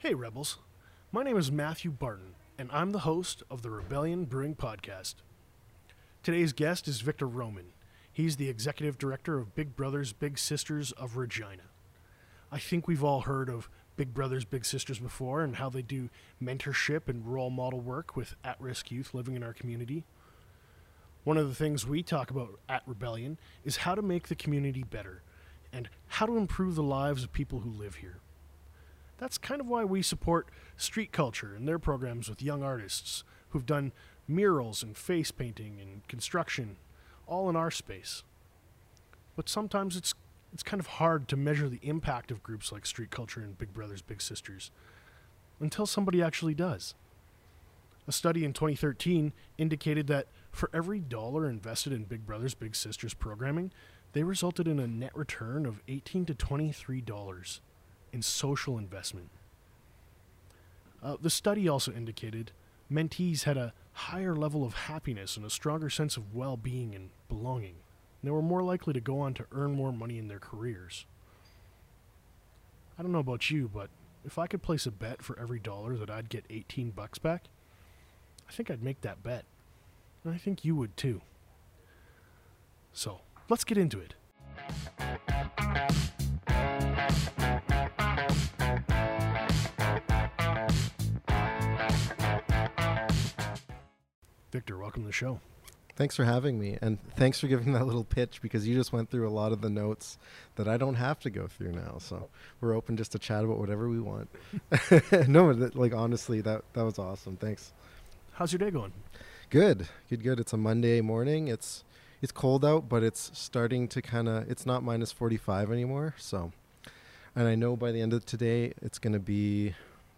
Hey, Rebels. My name is Matthew Barton, and I'm the host of the Rebellion Brewing Podcast. Today's guest is Victor Roman. He's the executive director of Big Brothers Big Sisters of Regina. I think we've all heard of Big Brothers Big Sisters before and how they do mentorship and role model work with at risk youth living in our community. One of the things we talk about at Rebellion is how to make the community better and how to improve the lives of people who live here. That's kind of why we support street culture and their programs with young artists who've done murals and face painting and construction all in our space. But sometimes it's it's kind of hard to measure the impact of groups like street culture and Big Brothers Big Sisters until somebody actually does. A study in 2013 indicated that for every dollar invested in Big Brothers Big Sisters programming, they resulted in a net return of 18 to 23 dollars in social investment. Uh, the study also indicated mentees had a higher level of happiness and a stronger sense of well being and belonging. And they were more likely to go on to earn more money in their careers. I don't know about you, but if I could place a bet for every dollar that I'd get 18 bucks back, I think I'd make that bet. And I think you would too. So, let's get into it. Victor, welcome to the show. Thanks for having me, and thanks for giving that little pitch because you just went through a lot of the notes that I don't have to go through now. So we're open just to chat about whatever we want. no, that, like honestly, that that was awesome. Thanks. How's your day going? Good, good, good. It's a Monday morning. It's it's cold out, but it's starting to kind of. It's not minus forty five anymore. So, and I know by the end of today, it's going to be.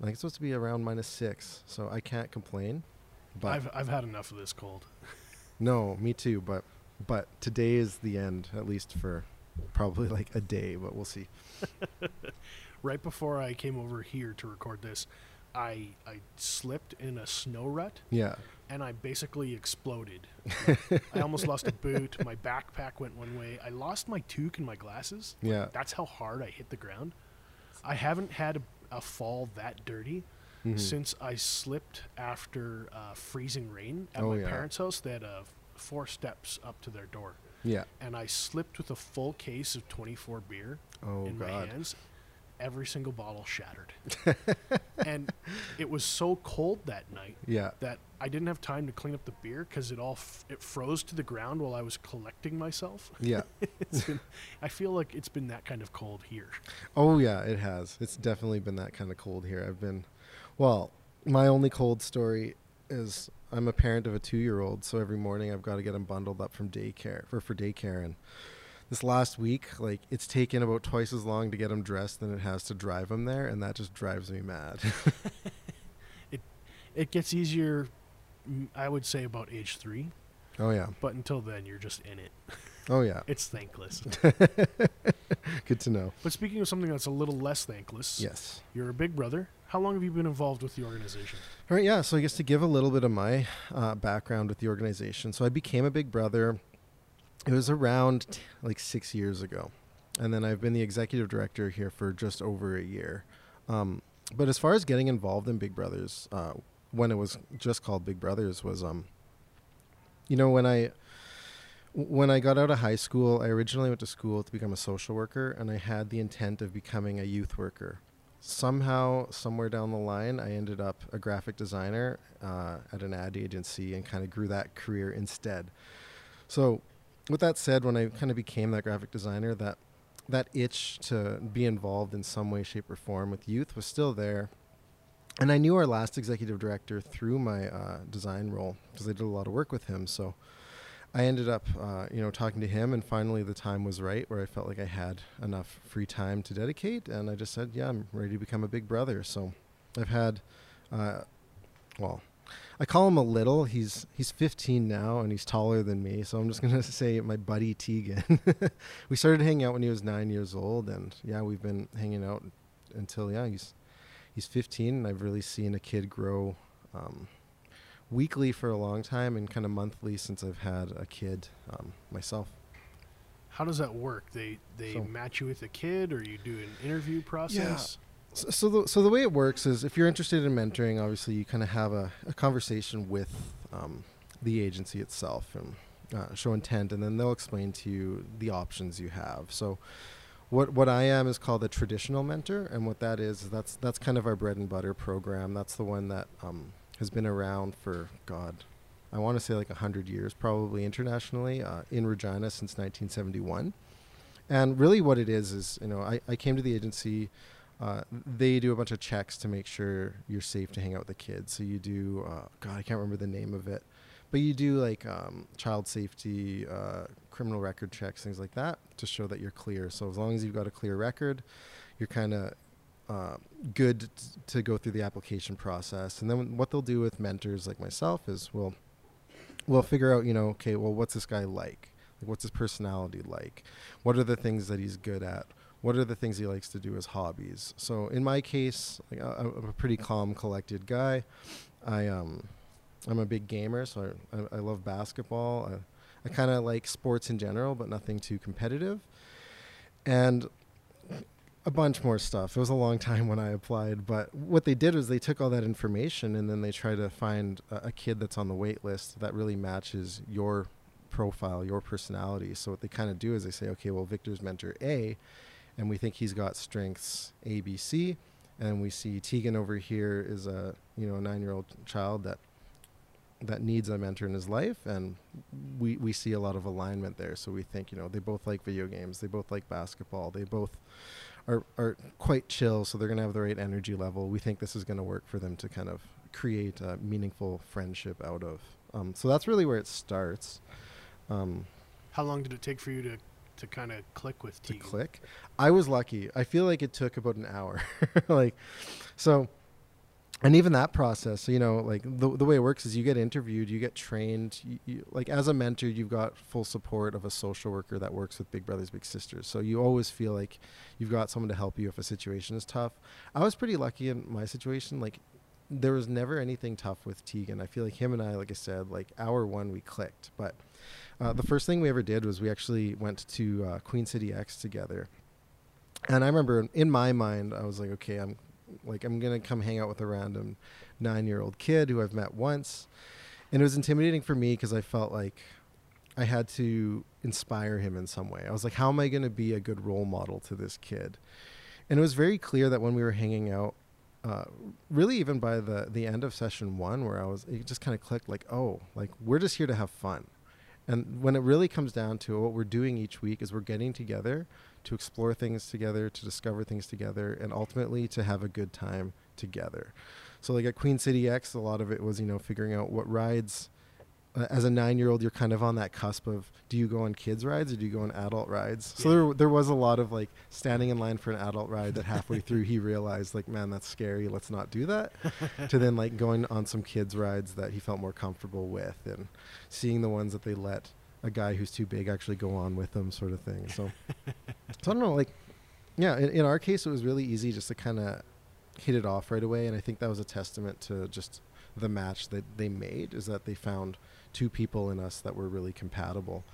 I think it's supposed to be around minus six. So I can't complain. But I've I've had enough of this cold. no, me too. But but today is the end, at least for probably like a day. But we'll see. right before I came over here to record this, I I slipped in a snow rut. Yeah. And I basically exploded. I almost lost a boot. My backpack went one way. I lost my toque and my glasses. Yeah. That's how hard I hit the ground. I haven't had a, a fall that dirty mm-hmm. since I slipped after uh, freezing rain at oh, my yeah. parents' house. They had uh, four steps up to their door. Yeah. And I slipped with a full case of 24 beer oh, in God. my hands. Every single bottle shattered. and it was so cold that night yeah. that I didn't have time to clean up the beer because it all f- it froze to the ground while I was collecting myself. Yeah. been, I feel like it's been that kind of cold here. Oh yeah, it has. It's definitely been that kind of cold here. I've been well, my only cold story is I'm a parent of a two year old, so every morning I've got to get him bundled up from daycare for for daycare and this last week, like it's taken about twice as long to get him dressed than it has to drive him there, and that just drives me mad. it it gets easier, mm, I would say, about age three. Oh yeah. But until then, you're just in it. Oh yeah. it's thankless. Good to know. But speaking of something that's a little less thankless, yes, you're a big brother. How long have you been involved with the organization? All right, yeah. So I guess to give a little bit of my uh, background with the organization. So I became a big brother. It was around t- like six years ago, and then I've been the executive director here for just over a year. Um, but as far as getting involved in Big Brothers, uh, when it was just called Big Brothers, was um, you know, when I when I got out of high school, I originally went to school to become a social worker, and I had the intent of becoming a youth worker somehow, somewhere down the line, I ended up a graphic designer uh, at an ad agency and kind of grew that career instead. So, with that said, when I kind of became that graphic designer, that that itch to be involved in some way, shape, or form with youth was still there. And I knew our last executive director through my uh, design role because I did a lot of work with him. So I ended up, uh, you know, talking to him, and finally the time was right where I felt like I had enough free time to dedicate, and I just said, "Yeah, I'm ready to become a big brother." So, I've had, uh, well, I call him a little. He's he's 15 now, and he's taller than me. So I'm just gonna say my buddy Tegan. we started hanging out when he was nine years old, and yeah, we've been hanging out until yeah, he's he's 15, and I've really seen a kid grow. Um, weekly for a long time and kind of monthly since I've had a kid um, myself. How does that work? They they so, match you with a kid, or you do an interview process? So, so the so the way it works is if you're interested in mentoring, obviously you kind of have a, a conversation with um, the agency itself and uh, show intent, and then they'll explain to you the options you have. So what what I am is called a traditional mentor, and what that is, that's that's kind of our bread and butter program. That's the one that um, has been around for God, I want to say like hundred years, probably internationally uh, in Regina since 1971. And really, what it is is, you know, I, I came to the agency uh, they do a bunch of checks to make sure you're safe to hang out with the kids. So you do, uh, God, I can't remember the name of it, but you do like um, child safety, uh, criminal record checks, things like that, to show that you're clear. So as long as you've got a clear record, you're kind of uh, good to go through the application process. And then what they'll do with mentors like myself is we'll we'll figure out, you know, okay, well, what's this guy like? Like, what's his personality like? What are the things that he's good at? what are the things he likes to do as hobbies. So in my case, like, I, am a pretty calm, collected guy. I um, I'm a big gamer, so I, I, I love basketball. I, I kind of like sports in general, but nothing too competitive. And a bunch more stuff. It was a long time when I applied, but what they did was they took all that information and then they try to find a, a kid that's on the wait list that really matches your profile, your personality. So what they kind of do is they say, okay, well, Victor's mentor A and we think he's got strengths A, B, C. And we see Tegan over here is a you know a nine year old child that that needs a mentor in his life, and we we see a lot of alignment there. So we think you know they both like video games, they both like basketball, they both are are quite chill, so they're gonna have the right energy level. We think this is gonna work for them to kind of create a meaningful friendship out of. Um, so that's really where it starts. Um, How long did it take for you to to kind of click with to click. I was lucky. I feel like it took about an hour. like, so, and even that process, you know, like the, the way it works is you get interviewed, you get trained. You, you, like as a mentor, you've got full support of a social worker that works with Big Brothers Big Sisters. So you always feel like you've got someone to help you if a situation is tough. I was pretty lucky in my situation. Like there was never anything tough with Tegan. I feel like him and I, like I said, like hour one we clicked, but uh, the first thing we ever did was we actually went to uh, Queen City Ex together. And I remember in my mind, I was like, okay, I'm like, I'm to come hang out with a random nine year old kid who I've met once. And it was intimidating for me because I felt like I had to inspire him in some way. I was like, how am I to be a good role model to this kid? And it was very clear that when we were hanging out, uh, really even by the the end of session one, where I was, it just kind of clicked like, oh, like we're just here to have fun. And when it really comes down to it, what we're doing each week is we're getting together to explore things together, to discover things together, and ultimately to have a good time together. So, like at Queen City Ex, a lot of it was, you know, figuring out what rides uh, as a nine year old, you're kind of on that cusp of do you go on kids rides or do you go on adult rides? Yeah. So there, there was a lot of like standing in line for an adult ride that halfway through he realized like, man, that's scary. Let's not do that. to then like going on some kids rides that he felt more comfortable with and seeing the ones that they let a guy who's too big actually go on with them sort of thing. So, so I don't know, like, yeah, in, in our case, it was really easy just to kind of hit it off right away. And I think that was a testament to just the match that they made is that they found – two people in us that were really compatible.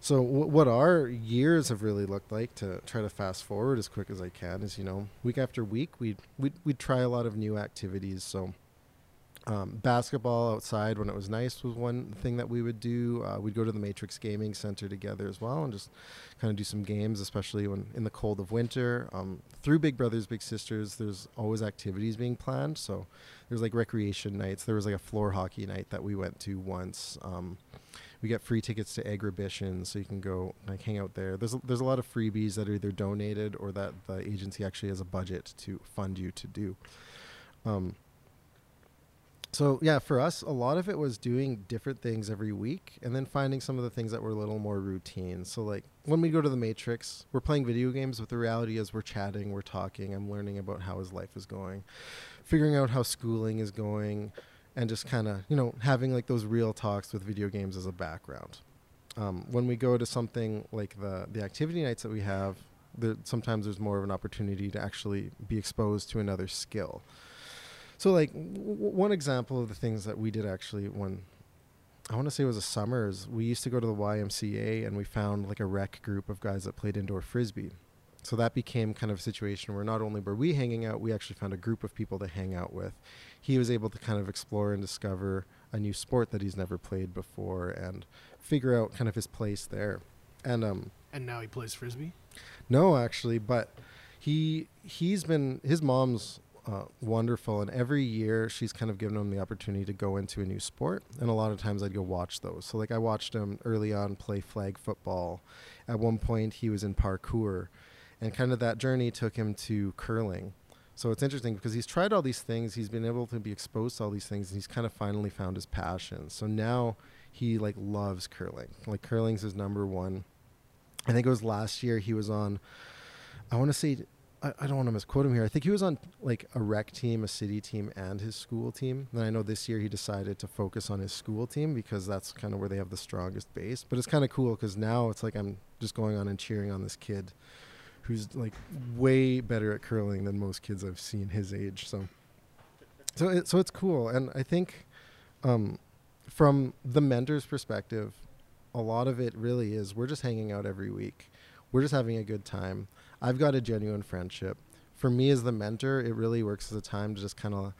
So w- what our years have really looked like to try to fast forward as quick as I can is you know week after week we'd we'd, we'd try a lot of new activities. So um, basketball outside when it was nice was one thing that we would do. Uh, we'd go to the Matrix Gaming Center together as well and just kind of do some games, especially when in the cold of winter. Um, through Big Brothers Big Sisters, there's always activities being planned. So there's like recreation nights. There was like a floor hockey night that we went to once. Um, we get free tickets to Agribition, so you can go like hang out there. There's a, there's a lot of freebies that are either donated or that the agency actually has a budget to fund you to do. Um, so yeah, for us, a lot of it was doing different things every week, and then finding some of the things that were a little more routine. So like when we go to the Matrix, we're playing video games, but the reality is we're chatting, we're talking, I'm learning about how his life is going, figuring out how schooling is going, and just kind of you know having like those real talks with video games as a background. Um, when we go to something like the the activity nights that we have, there, sometimes there's more of an opportunity to actually be exposed to another skill. So like w- one example of the things that we did actually when I want to say it was a summer is we used to go to the YMCA and we found like a rec group of guys that played indoor frisbee. so that became kind of a situation where not only were we hanging out, we actually found a group of people to hang out with. He was able to kind of explore and discover a new sport that he's never played before and figure out kind of his place there. And um, And now he plays frisbee. no, actually, but he he's been his mom's uh, wonderful, and every year she's kind of given him the opportunity to go into a new sport. And a lot of times I'd go watch those. So like I watched him early on play flag football. At one point he was in parkour, and kind of that journey took him to curling. So it's interesting because he's tried all these things. He's been able to be exposed to all these things, and he's kind of finally found his passion. So now he like loves curling. Like curling's his number one. I think it was last year he was on. I want to say, I, I don't want to misquote him here. I think he was on like a rec team, a city team, and his school team. And I know this year he decided to focus on his school team because that's kind of where they have the strongest base. But it's kind of cool because now it's like I'm just going on and cheering on this kid who's like way better at curling than most kids I've seen his age. So, so it, so it's cool, and I think um, from the mentor's perspective, a lot of it really is we're just hanging out every week. We're just having a good time. I've got a genuine friendship. For me as the mentor, it really works as a time to just kind of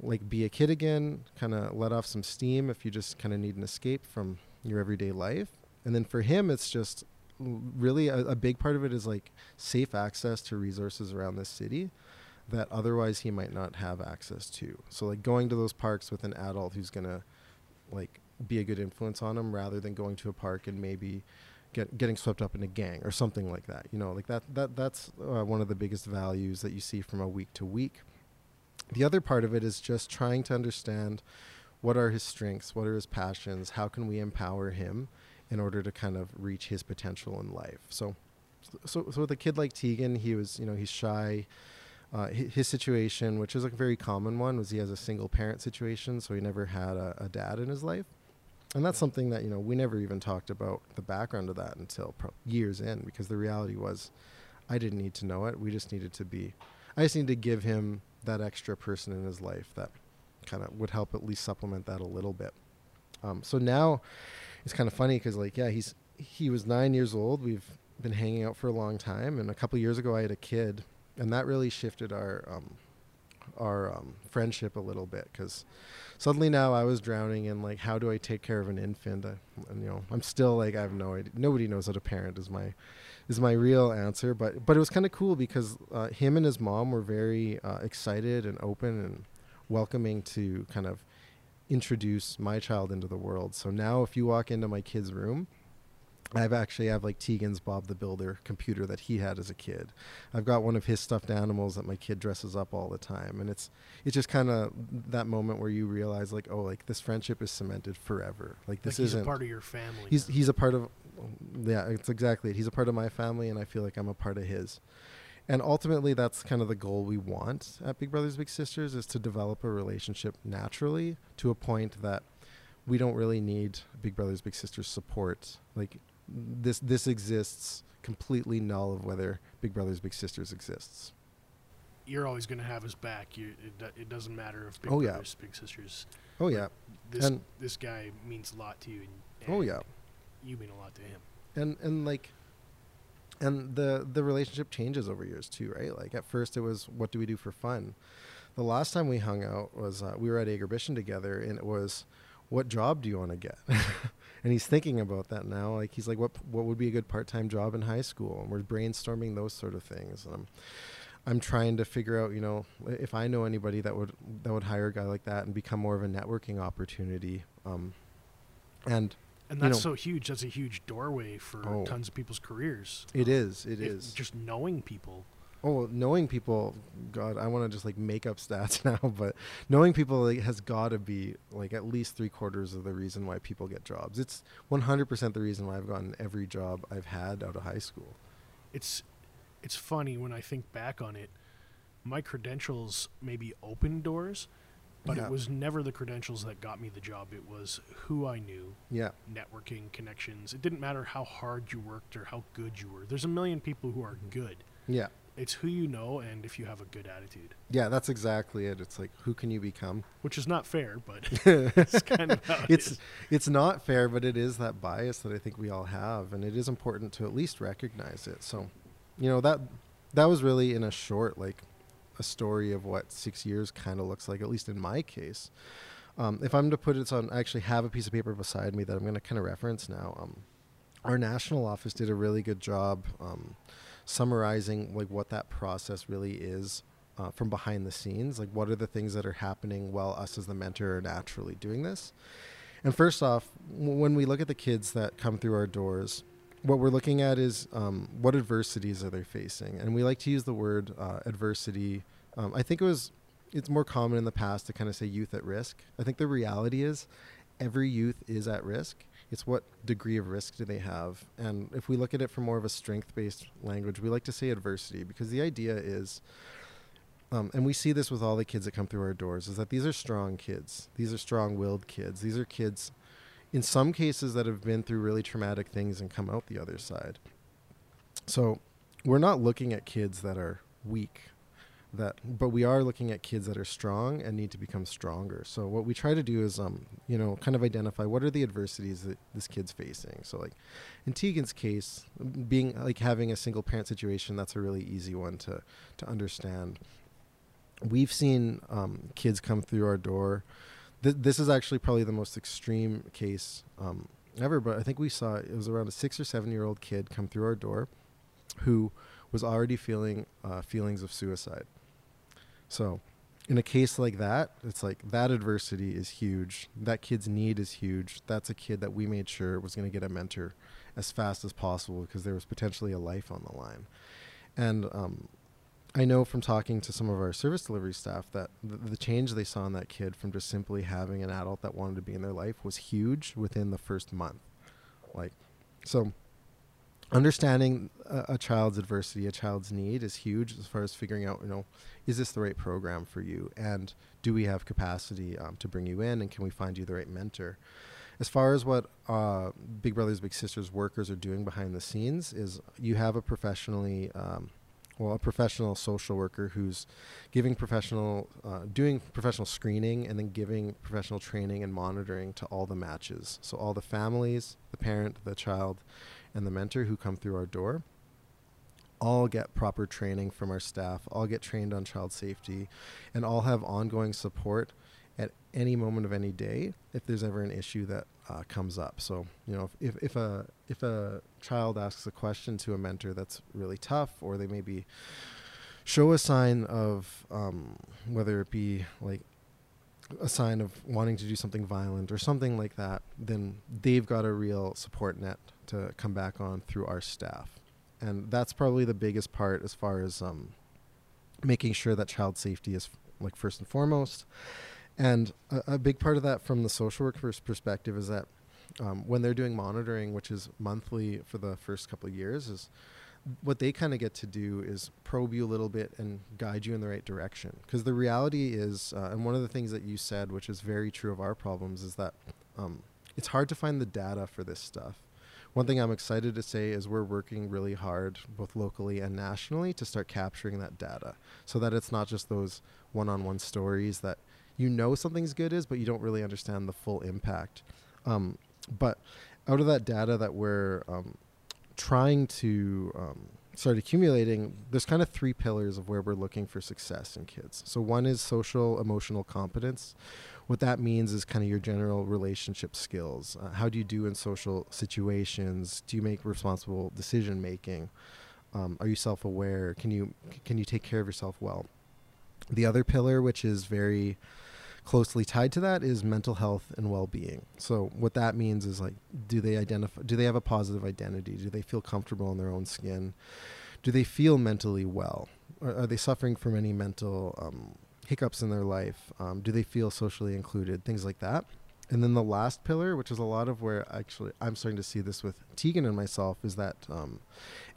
like be a kid again, kind of let off some steam if you just kind of need an escape from your everyday life. And then for him, it's just really a, a big part of it is like safe access to resources around this city that otherwise he might not have access to. So like going to those parks with an adult who's gonna like be a good influence on him rather than going to a park and maybe get getting swept up in a gang or something like that. You know, like that that that's uh, one of the biggest values that you see from a week to week. The other part of it is just trying to understand what are his strengths, what are his passions, how can we empower him in order to kind of reach his potential in life. So so so with a kid like Tegan, he was, you know, he's shy. Uh, hi- his situation, which is a very common one, was he has a single parent situation, so he never had a, a dad in his life and that's something that you know we never even talked about the background of that until pro- years in because the reality was i didn't need to know it. We just needed to be i just needed to give him that extra person in his life that kind of would help at least supplement that a little bit. Um, so now it's kind of funny because like yeah he's he was nine years old. We've been hanging out for a long time. And a couple years ago i had a kid and that really shifted our um, our um, friendship a little bit because suddenly now I was drowning in like how do I take care of an infant? Uh, and you know I'm still like I have no idea nobody knows how to parent is my is my real answer but but it was kind of cool because uh, him and his mom were very uh, excited and open and welcoming to kind of introduce my child into the world. So now if you walk into my kid's room I've actually have like Tegan's Bob the Builder computer that he had as a kid. I've got one of his stuffed animals that my kid dresses up all the time, and it's it's just kind of that moment where you realize like oh like this friendship is cemented forever. Like this like he's isn't a part of your family. he's now. he's a part of yeah it's exactly it. He's a part of my family, and I feel like I'm a part of his. And ultimately, that's kind of the goal we want at Big Brothers Big Sisters is to develop a relationship naturally to a point that we don't really need Big Brothers Big Sisters support. Like this this exists completely null of whether Big Brothers Big Sisters exists. You're always going to have his back. You, it, it doesn't matter if big Oh, yeah. brothers, big sisters. Oh yeah, This And- this guy means a lot to you. And, oh yeah. You mean a lot to him. and and like and the the relationship changes over years too right like at first it was what do we do for fun the last time we hung out was uh, we were at Agribition together and it was what job do you want to get and he's thinking about that now like he's like what what would be a good part-time job in high school and we're brainstorming those sort of things and I'm I'm trying to figure out, you know, if I know anybody that would that would hire a guy like that and become more of a networking opportunity. Um, and And You that's know- so huge. That's a huge doorway for Oh. tons of people's careers. it Um, is, it is. Just knowing people. Oh, knowing people, God, I want to just like make up stats now, but knowing people like, has got to be like at least three quarters of the reason why people get jobs. It's 100% the reason why I've gotten every job I've had out of high school. It's it's funny when I think back on it. My credentials maybe opened doors, but Yeah. it was never the credentials that got me the job. It was who I knew, Yeah, networking, connections. It didn't matter how hard you worked or how good you were. There's a million people who are mm-hmm. good. yeah, It's who you know and if you have a good attitude, yeah. That's exactly it. It's like who can you become? which is not fair, but it's kind of how it it's is. it's not fair, but it is that bias that I think we all have, and it is important to at least recognize it. So, you know that that was really in a short like a story of what six years kind of looks like, at least in my case. Um, if I'm to put it on, I actually have a piece of paper beside me that I'm going to kind of reference now. Um, our national office did a really good job um, summarizing like what that process really is uh, from behind the scenes. Like, what are the things that are happening while us as the mentor are naturally doing this? And first off, when we look at the kids that come through our doors, what we're looking at is um, what adversities are they facing, and we like to use the word uh, adversity. Um, I think it was it's more common in the past to kind of say youth at risk. I think the reality is every youth is at risk. It's what degree of risk do they have, and if we look at it from more of a strength-based language, we like to say adversity because the idea is. Um, and we see this with all the kids that come through our doors is that these are strong kids. These are strong-willed kids. These are kids in some cases that have been through really traumatic things and come out the other side. So we're not looking at kids that are weak that but we are looking at kids that are strong and need to become stronger. So what we try to do is um you know kind of identify what are the adversities that this kid's facing. So like in tegan's case being like having a single parent situation that's a really easy one to to understand. We've seen um, kids come through our door. Th- this is actually probably the most extreme case um, ever, but I think we saw it was around a six or seven year old kid come through our door who was already feeling uh, feelings of suicide. So, in a case like that, it's like that adversity is huge. That kid's need is huge. That's a kid that we made sure was going to get a mentor as fast as possible because there was potentially a life on the line. And um, I know from talking to some of our service delivery staff that the, the, change they saw in that kid from just simply having an adult that wanted to be in their life was huge within the first month. Like, so understanding a, a, child's adversity, a child's need is huge as far as figuring out, you know, is this the right program for you? And do we have capacity um, to bring you in? And can we find you the right mentor? As far as what uh, Big Brothers Big Sisters workers are doing behind the scenes, is you have a professionally um, well, a professional social worker who's giving professional, uh, doing professional screening and then giving professional training and monitoring to all the matches. So all the families, the parent, the child, and the mentor who come through our door all get proper training from our staff, all get trained on child safety, and all have ongoing support at any moment of any day if there's ever an issue that uh, comes up. So you know, if, if, if a if a child asks a question to a mentor that's really tough, or they maybe show a sign of um, whether it be like a sign of wanting to do something violent or something like that, then they've got a real support net to come back on through our staff, and that's probably the biggest part as far as um, making sure that child safety is like first and foremost. And a, a, big part of that from the social worker's perspective is that um, when they're doing monitoring, which is monthly for the first couple of years, is what they kind of get to do is probe you a little bit and guide you in the right direction. Because the reality is, uh, and one of the things that you said, which is very true of our problems, is that um, it's hard to find the data for this stuff. One thing I'm excited to say is we're working really hard, both locally and nationally, to start capturing that data so that it's not just those one on one stories that you know something's good is, but you don't really understand the full impact. Um, but out of that data that we're um, trying to um, start accumulating, there's kind of three pillars of where we're looking for success in kids. So one is social emotional competence. What that means is kind of your general relationship skills. Uh, how do you do in social situations? Do you make responsible decision making? Um, are you self-aware? Can you can you take care of yourself well? The other pillar, which is very closely tied to that is mental health and well-being. So what that means is like do they identify do they have a positive identity? Do they feel comfortable in their own skin? Do they feel mentally well? Are, are they suffering from any mental um, hiccups in their life? Um, do they feel socially included? Things like that. And then the last pillar, which is a lot of where actually I'm starting to see this with Tegan and myself, is that um,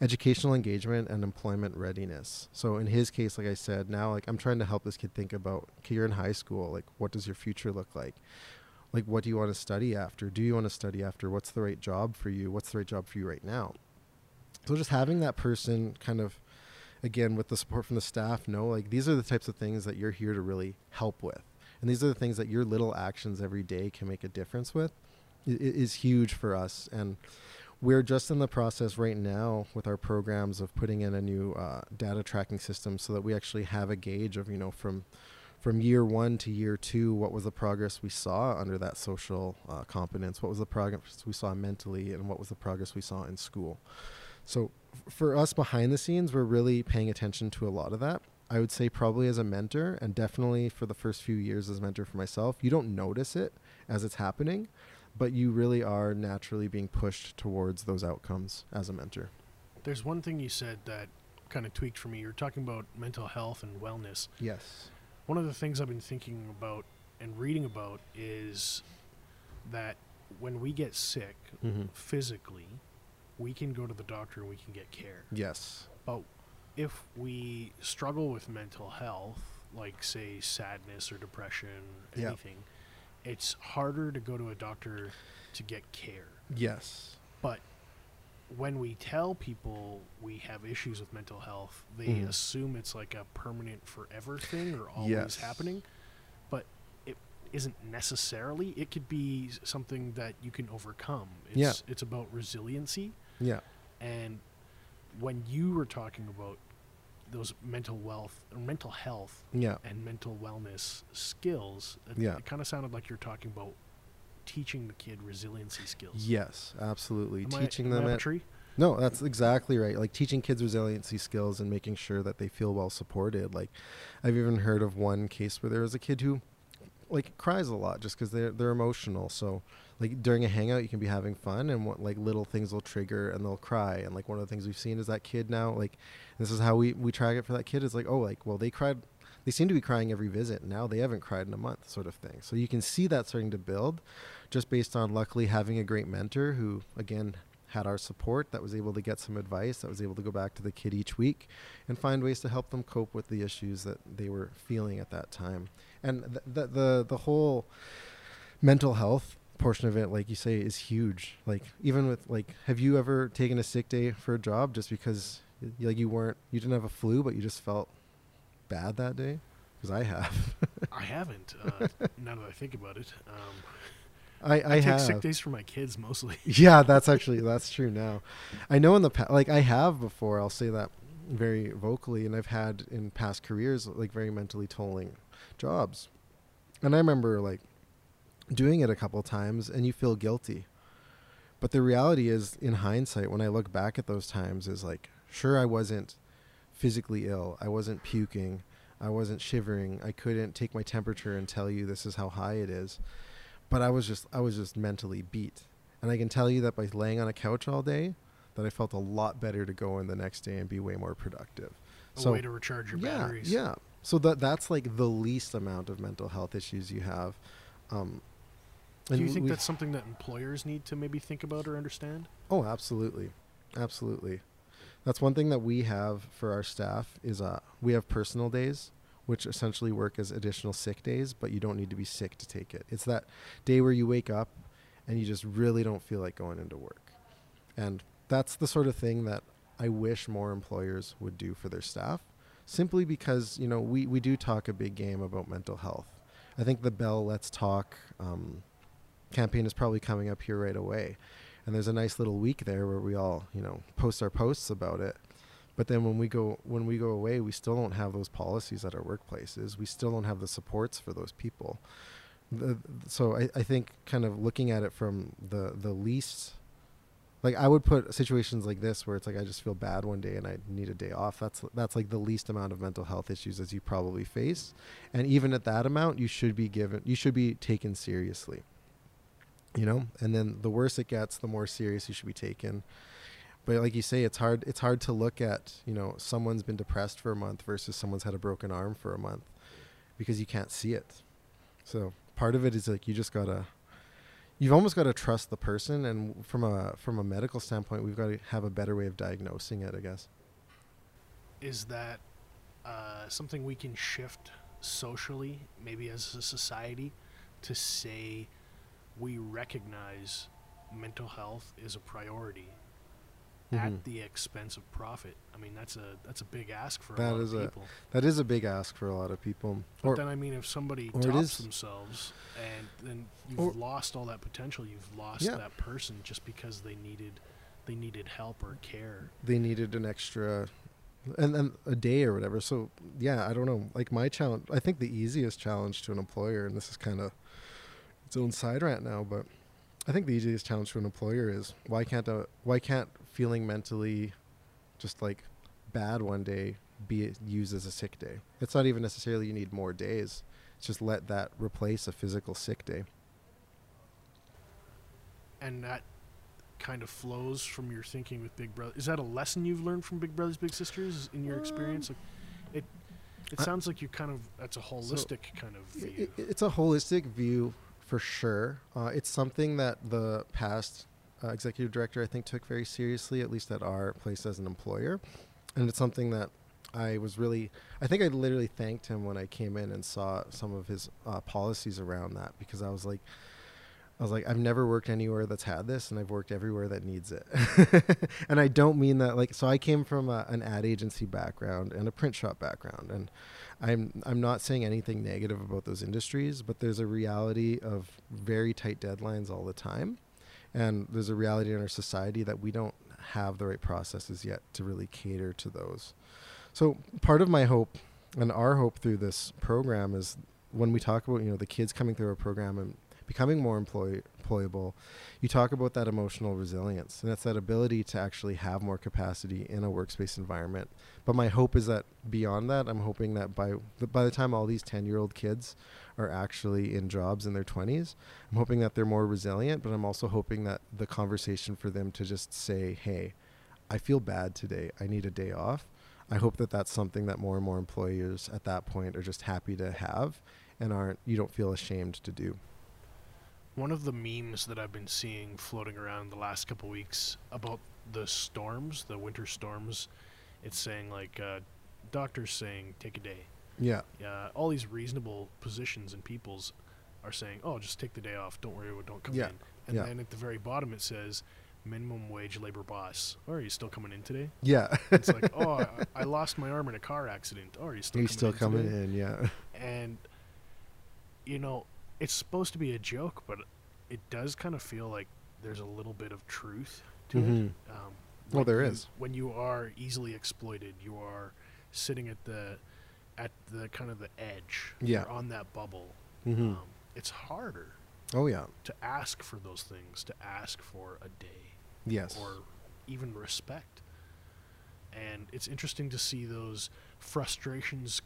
educational engagement and employment readiness. So in his case, like I said, now like I'm trying to help this kid think about, okay, you're in high school, like what does your future look like? Like what do you want to study after? Do you want to study after? What's the right job for you? What's the right job for you right now? So just having that person kind of again with the support from the staff know like these are the types of things that you're here to really help with and these are the things that your little actions every day can make a difference with is huge for us. And we're just in the process right now with our programs of putting in a new uh, data tracking system so that we actually have a gauge of you know from from year one to year two what was the progress we saw under that social uh, competence? What was the progress we saw mentally and what was the progress we saw in school? So f- for us behind the scenes we're really paying attention to a lot of that i would say probably as a mentor and definitely for the first few years as a mentor for myself you don't notice it as it's happening but you really are naturally being pushed towards those outcomes as a mentor. There's one thing you said that kind of tweaked for me. You're talking about mental health and wellness. Yes. One of the things I've been thinking about and reading about is that when we get sick Mm-hmm. physically, we can go to the doctor and we can get care. Yes. But if we struggle with mental health, like say sadness or depression, Yeah. anything, it's harder to go to a doctor to get care. Yes. But when we tell people we have issues with mental health, they Mhm. assume it's like a permanent forever thing or always Yes. happening. But it isn't necessarily. It could be something that you can overcome. It's, Yeah. It's about resiliency. Yeah. And when you were talking about those mental wealth or mental health Yeah. and mental wellness skills, it, Yeah. it kind of sounded like you're talking about teaching the kid resiliency skills. Yes. Absolutely. Am Teaching I them at? No, that's exactly right. Like teaching kids resiliency skills and making sure that they feel well supported. Like I've even heard of one case where there was a kid who like cries a lot just because they're they're emotional. So like during a hangout, you can be having fun, and what like little things will trigger, and they'll cry. And like one of the things we've seen is that kid now. Like this is how we we track it for that kid. Is like oh like well they cried. They seem to be crying every visit. Now they haven't cried in a month, sort of thing. So you can see that starting to build, just based on luckily having a great mentor who again had our support that was able to get some advice that was able to go back to the kid each week and find ways to help them cope with the issues that they were feeling at that time and th- the the the whole mental health portion of it like you say is huge. Like even with like have you ever taken a sick day for a job just because like you weren't you didn't have a flu but you just felt bad that day? Because i have. I haven't. Uh, now that I think about it, um, i I, i, take have. sick days for my kids mostly. yeah that's actually that's true now. I know in the past like i have before i'll say that very vocally and i've had in past careers like very mentally tolling jobs and i remember like doing it a couple times and you feel guilty but the reality is in hindsight when i look back at those times is like sure i wasn't physically ill i wasn't puking i wasn't shivering i couldn't take my temperature and tell you this is how high it is but i was just i was just mentally beat and i can tell you that by laying on a couch all day that i felt a lot better to go in the next day and be way more productive A so way to recharge your yeah, batteries. Yeah. So that that's like the least amount of mental health issues you have. Um, Do you think that's something that employers need to maybe think about or understand? Oh, absolutely, absolutely. That's one thing that we have for our staff is uh we have personal days, which essentially work as additional sick days, but you don't need to be sick to take it. It's that day where you wake up and you just really don't feel like going into work, and that's the sort of thing that I wish more employers would do for their staff, simply because you know we we do talk a big game about mental health. I think the Bell Let's Talk um, campaign is probably coming up here right away. And there's a nice little week there where we all you know post our posts about it. But then when we go when we go away we still don't have those policies at our workplaces. We still don't have the supports for those people. The, so I, I think kind of looking at it from the the least like I would put situations like this where it's like I just feel bad one day and I need a day off. That's that's like the least amount of mental health issues as you probably face, and even at that amount, you should be given you should be taken seriously you know? And then the worse it gets the more serious you should be taken. But like you say it's hard it's hard to look at you know someone's been depressed for a month versus someone's had a broken arm for a month because you can't see it. So part of it is like you just gotta you've almost got to trust the person and from a from a medical standpoint we've got to have a better way of diagnosing it i guess. Is that uh, something we can shift socially, maybe as a society, to say we recognize mental health is a priority Mhm. at the expense of profit? I mean, that's a that's a big ask for a That lot is of a- people. that is a big ask for a lot of people But or then I mean, if somebody tops themselves and then you've Or- lost all that potential, you've lost Yeah. that person just because they needed they needed help or care. they needed an extra and then a day or whatever so yeah i don't know like my challenge i think the easiest challenge to an employer and this is kind of its own side rant now but i think the easiest challenge to an employer is why can't a, why can't feeling mentally just like bad one day be used as a sick day it's not even necessarily you need more days it's just let that replace a physical sick day and that kind of flows from your thinking with Big Brother. Is that a lesson you've learned from Big Brothers Big Sisters in your experience? Like, it it I- sounds like you kind of that's a holistic kind of view. i- it's a holistic view for sure. Uh, it's something that the past uh, executive director, I think, took very seriously, at least at our place as an employer. And it's something that I was really, I think I literally thanked him when I came in and saw some of his uh, policies around that because I was like, I was like, I've never worked anywhere that's had this, and I've worked everywhere that needs it. and I don't mean that like. So I came from a, an ad agency background and a print shop background, and I'm I'm not saying anything negative about those industries, but there's a reality of very tight deadlines all the time, and there's a reality in our society that we don't have the right processes yet to really cater to those. So part of my hope and our hope through this program is when we talk about you know the kids coming through our program and becoming more employ- employable, you talk about that emotional resilience, and that's that ability to actually have more capacity in a workspace environment. But my hope is that beyond that, I'm hoping that by by the time all these 10 year old kids are actually in jobs in their 20s, I'm hoping that they're more resilient, but I'm also hoping that the conversation for them to just say, hey, I feel bad today. I need a day off. I hope that that's something that more and more employers at that point are just happy to have and aren't, you don't feel ashamed to do. One of the memes that I've been seeing floating around the last couple weeks about the storms, the winter storms, it's saying like uh, doctors saying take a day. Yeah. Uh, all these reasonable positions and peoples are saying, "Oh, just take the day off. Don't worry, about don't come Yeah, in." And yeah. then at the very bottom it says, "Minimum wage labor boss." Oh, are you still coming in today? Yeah. It's like, "Oh, I, I lost my arm in a car accident." Oh, are you still You're coming still in coming today? in, yeah. and you know it's supposed to be a joke but it does kind of feel like there's a little bit of truth to Mhm. it um, Well, there you- is. when you are easily exploited you are sitting at the at the kind of the edge Yeah. On that bubble hmm um, it's harder Oh, yeah. to ask for those things to ask for a day Yes. or even respect. And it's interesting to see those frustrations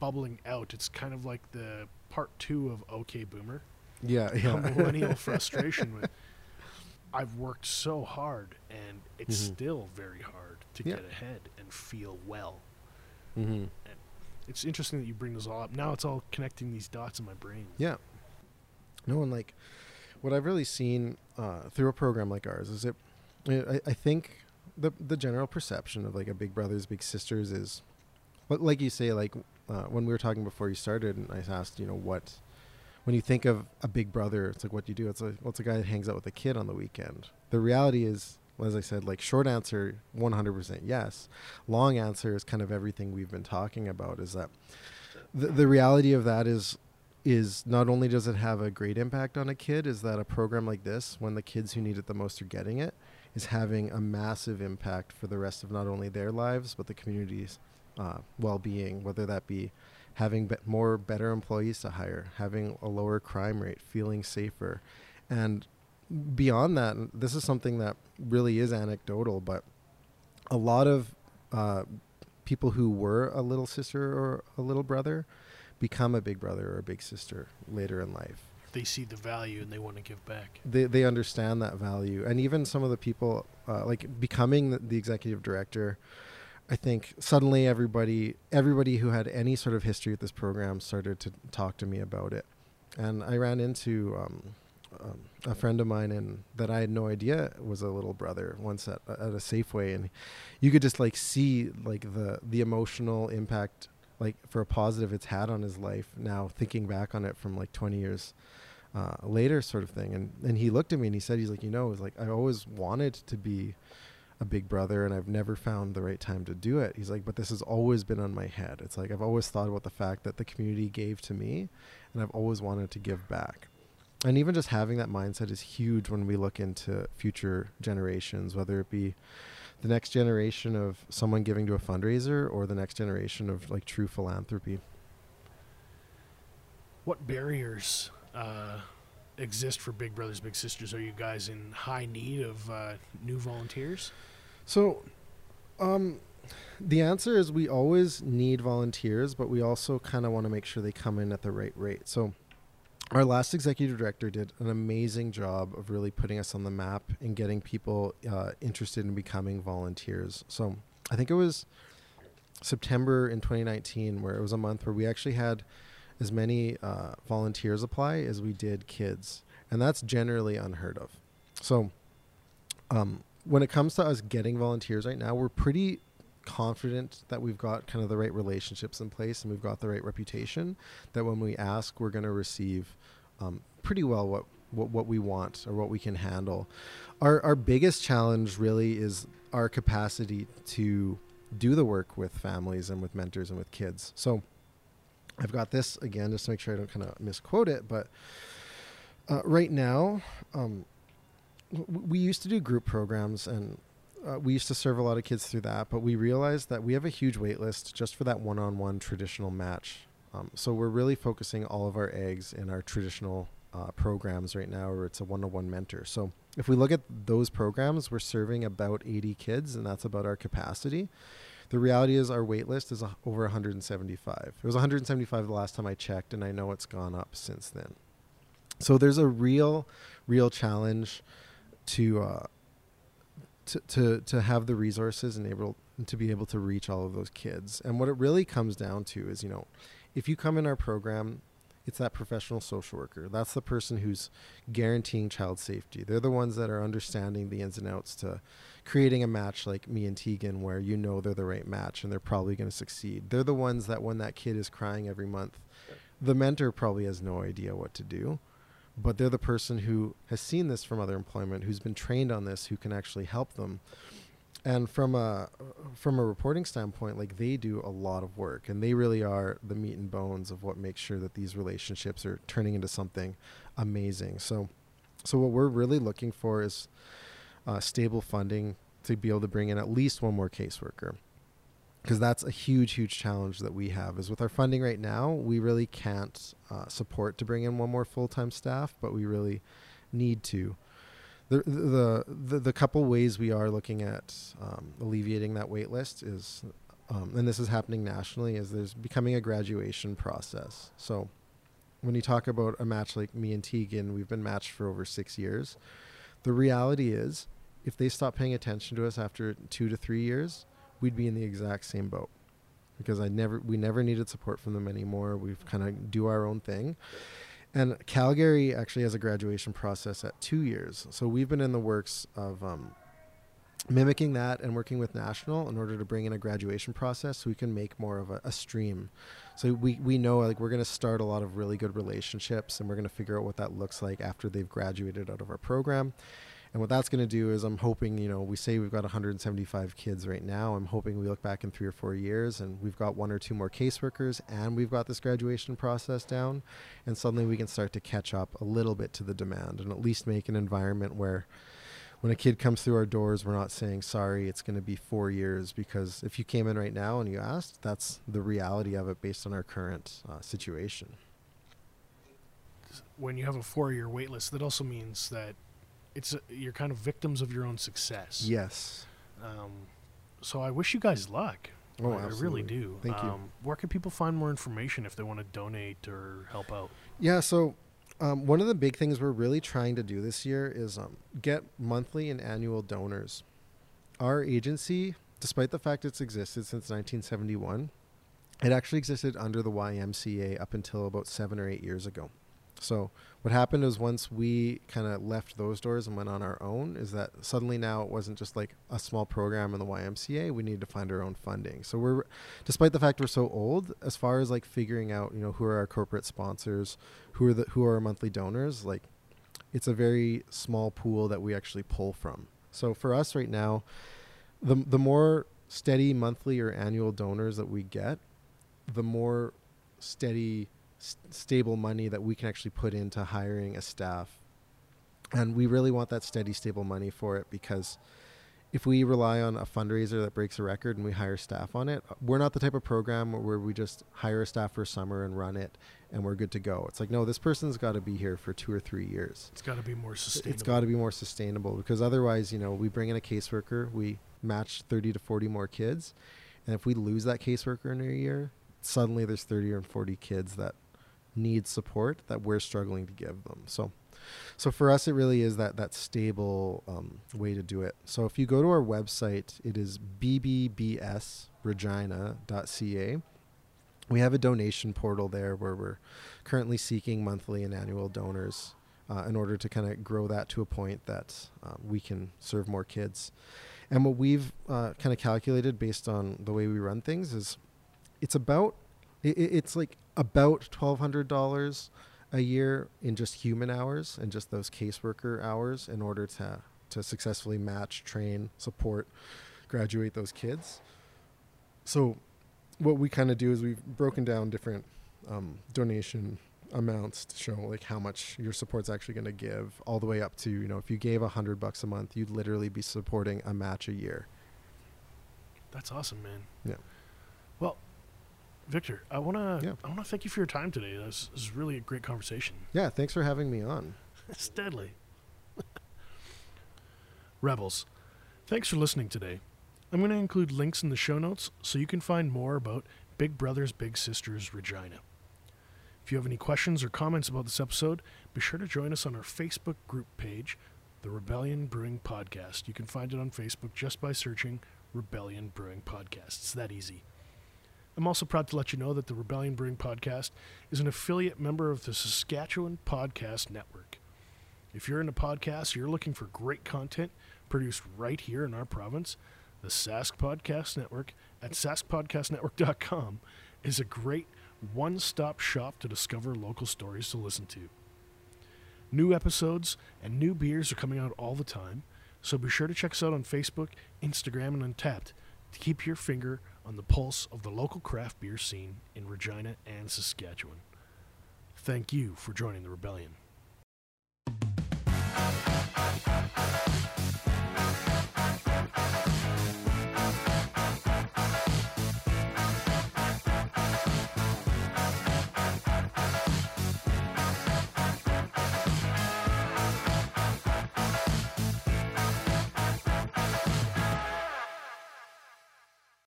bubbling out. It's kind of like the part two of OK Boomer, yeah, yeah. millennial frustration with I've worked so hard and it's Mhm. still very hard to Yeah. get ahead and feel well. hmm It's interesting that you bring this all up. Now it's all connecting these dots in my brain. Yeah. No, and like what I've really seen uh, through a program like ours is it. I, I think the the general perception of like a Big Brothers Big Sisters is, li- like you say, like uh, when we were talking before you started, and I asked, you know, what when you think of a Big Brother, it's like what do you do? It's like well, it's a guy that hangs out with a kid on the weekend. The reality is. As I said, like short answer, 100% yes. Long answer is kind of everything we've been talking about. Is that the, the reality of that is is not only does it have a great impact on a kid, is that a program like this, when the kids who need it the most are getting it, is having a massive impact for the rest of not only their lives but the community's uh, well-being. Whether that be having be- more better employees to hire, having a lower crime rate, feeling safer, and beyond that, this is something that really is anecdotal, but a lot of uh, people who were a little sister or a little brother become a big brother or a big sister later in life. They see the value and they want to give back. They they understand that value, and even some of the people uh, like becoming the, the executive director. I think suddenly everybody everybody who had any sort of history with this program started to talk to me about it, and I ran into um, um, a friend of mine and that I had no idea was a little brother once at at a Safeway, and you could just like see like the the emotional impact like for a positive it's had on his life now thinking back on it from like 20 years uh, later sort of thing. And and he looked at me and he said he's like you know it was like I always wanted to be a big brother and I've never found the right time to do it. He's like but this has always been on my head. It's like I've always thought about the fact that the community gave to me and I've always wanted to give back and even just having that mindset is huge when we look into future generations, whether it be the next generation of someone giving to a fundraiser or the next generation of like true philanthropy. What barriers uh, exist for Big Brothers Big Sisters? Are you guys in high need of uh, new volunteers? So, um, the answer is we always need volunteers, but we also kind of want to make sure they come in at the right rate. So, our last executive director did an amazing job of really putting us on the map and getting people uh, interested in becoming volunteers. So, I think it was September in 2019 where it was a month where we actually had as many uh, volunteers apply as we did kids, and that's generally unheard of. So, um, when it comes to us getting volunteers right now, we're pretty confident that we've got kind of the right relationships in place and we've got the right reputation that when we ask we're going to receive um, pretty well what, what what we want or what we can handle. Our our biggest challenge really is our capacity to do the work with families and with mentors and with kids. So i've got this again just to make sure i don't kind of misquote it but uh, right now um, we used to do group programs and uh, we used to serve a lot of kids through that, but we realized that we have a huge wait list just for that one-on-one traditional match. Um, so we're really focusing all of our eggs in our traditional uh, programs right now, where it's a one-on-one mentor. So if we look at those programs, we're serving about 80 kids, and that's about our capacity. The reality is our wait list is over 175. It was 175 the last time I checked, and I know it's gone up since then. So there's a real, real challenge to uh, to, to to have the resources and able to be able to reach all of those kids. And what it really comes down to is, you know, if you come in our program, it's that professional social worker. That's the person who's guaranteeing child safety. They're the ones that are understanding the ins and outs to creating a match like me and Tegan where you know they're the right match and they're probably going to succeed. They're the ones that when that kid is crying every month, the mentor probably has no idea what to do but they're the person who has seen this from other employment, who's been trained on this, who can actually help them. And from a from a reporting standpoint, like they do a lot of work, and they really are the meat and bones of what makes sure that these relationships are turning into something amazing. So, so what we're really looking for is uh, stable funding to be able to bring in at least one more caseworker because that's a huge, huge challenge that we have. Is with our funding right now, we really can't uh, support to bring in one more full time staff, but we really need to. The, the the the couple ways we are looking at um, alleviating that wait list is, um, and this is happening nationally, is there's becoming a graduation process. So, when you talk about a match like me and Tegan, we've been matched for over six years. The reality is, if they stop paying attention to us after two to three years, we'd be in the exact same boat because I never we never needed support from them anymore. We've kind of do our own thing. And Calgary actually has a graduation process at two years. So we've been in the works of um, mimicking that and working with National in order to bring in a graduation process so we can make more of a, a stream. So we, we know like we're going to start a lot of really good relationships and we're going to figure out what that looks like after they've graduated out of our program. And what that's going to do is, I'm hoping, you know, we say we've got 175 kids right now. I'm hoping we look back in three or four years and we've got one or two more caseworkers and we've got this graduation process down. And suddenly we can start to catch up a little bit to the demand and at least make an environment where when a kid comes through our doors, we're not saying, sorry, it's going to be four years. Because if you came in right now and you asked, that's the reality of it based on our current uh, situation. When you have a four year wait list, that also means that it's a, you're kind of victims of your own success. Yes. Um, so I wish you guys luck. Oh, I, I really do. Thank um, you. Where can people find more information if they want to donate or help out? Yeah, so um, one of the big things we're really trying to do this year is um, get monthly and annual donors. Our agency, despite the fact it's existed since 1971, it actually existed under the YMCA up until about seven or eight years ago. So what happened is once we kind of left those doors and went on our own, is that suddenly now it wasn't just like a small program in the YMCA. We needed to find our own funding. So we're, despite the fact we're so old, as far as like figuring out, you know, who are our corporate sponsors, who are the who are our monthly donors, like it's a very small pool that we actually pull from. So for us right now, the the more steady monthly or annual donors that we get, the more steady s- stable money that we can actually put into hiring a staff. And we really want that steady, stable money for it because if we rely on a fundraiser that breaks a record and we hire staff on it, we're not the type of program where we just hire a staff for summer and run it and we're good to go. It's like, no, this person's got to be here for two or three years. It's got to be more sustainable. It's got to be more sustainable because otherwise, you know, we bring in a caseworker, we match 30 to 40 more kids. And if we lose that caseworker in a year, suddenly there's 30 or 40 kids that need support that we're struggling to give them. So, so for us, it really is that that stable um, way to do it. So if you go to our website, it is bbbsregina.ca. We have a donation portal there where we're currently seeking monthly and annual donors uh, in order to kind of grow that to a point that um, we can serve more kids. And what we've uh, kind of calculated based on the way we run things is it's about it, it's like about twelve hundred dollars a year in just human hours and just those caseworker hours in order to to successfully match, train, support, graduate those kids. So, what we kind of do is we've broken down different um, donation amounts to show like how much your support's actually going to give, all the way up to you know if you gave a hundred bucks a month, you'd literally be supporting a match a year. That's awesome, man. Yeah. Victor, I wanna Yeah. I wanna thank you for your time today. This this is really a great conversation. Yeah, thanks for having me on. It's deadly. Rebels, thanks for listening today. I'm going to include links in the show notes so you can find more about Big Brothers Big Sisters Regina. If you have any questions or comments about this episode, be sure to join us on our Facebook group page, The Rebellion Brewing Podcast. You can find it on Facebook just by searching Rebellion Brewing Podcast. It's that easy. I'm also proud to let you know that the Rebellion Brewing Podcast is an affiliate member of the Saskatchewan Podcast Network. If you're into podcasts, you're looking for great content produced right here in our province, the Sask Podcast Network at saskpodcastnetwork.com is a great one stop shop to discover local stories to listen to. New episodes and new beers are coming out all the time, so be sure to check us out on Facebook, Instagram, and Untappd to keep your finger on the pulse of the local craft beer scene in Regina and Saskatchewan. Thank you for joining the rebellion.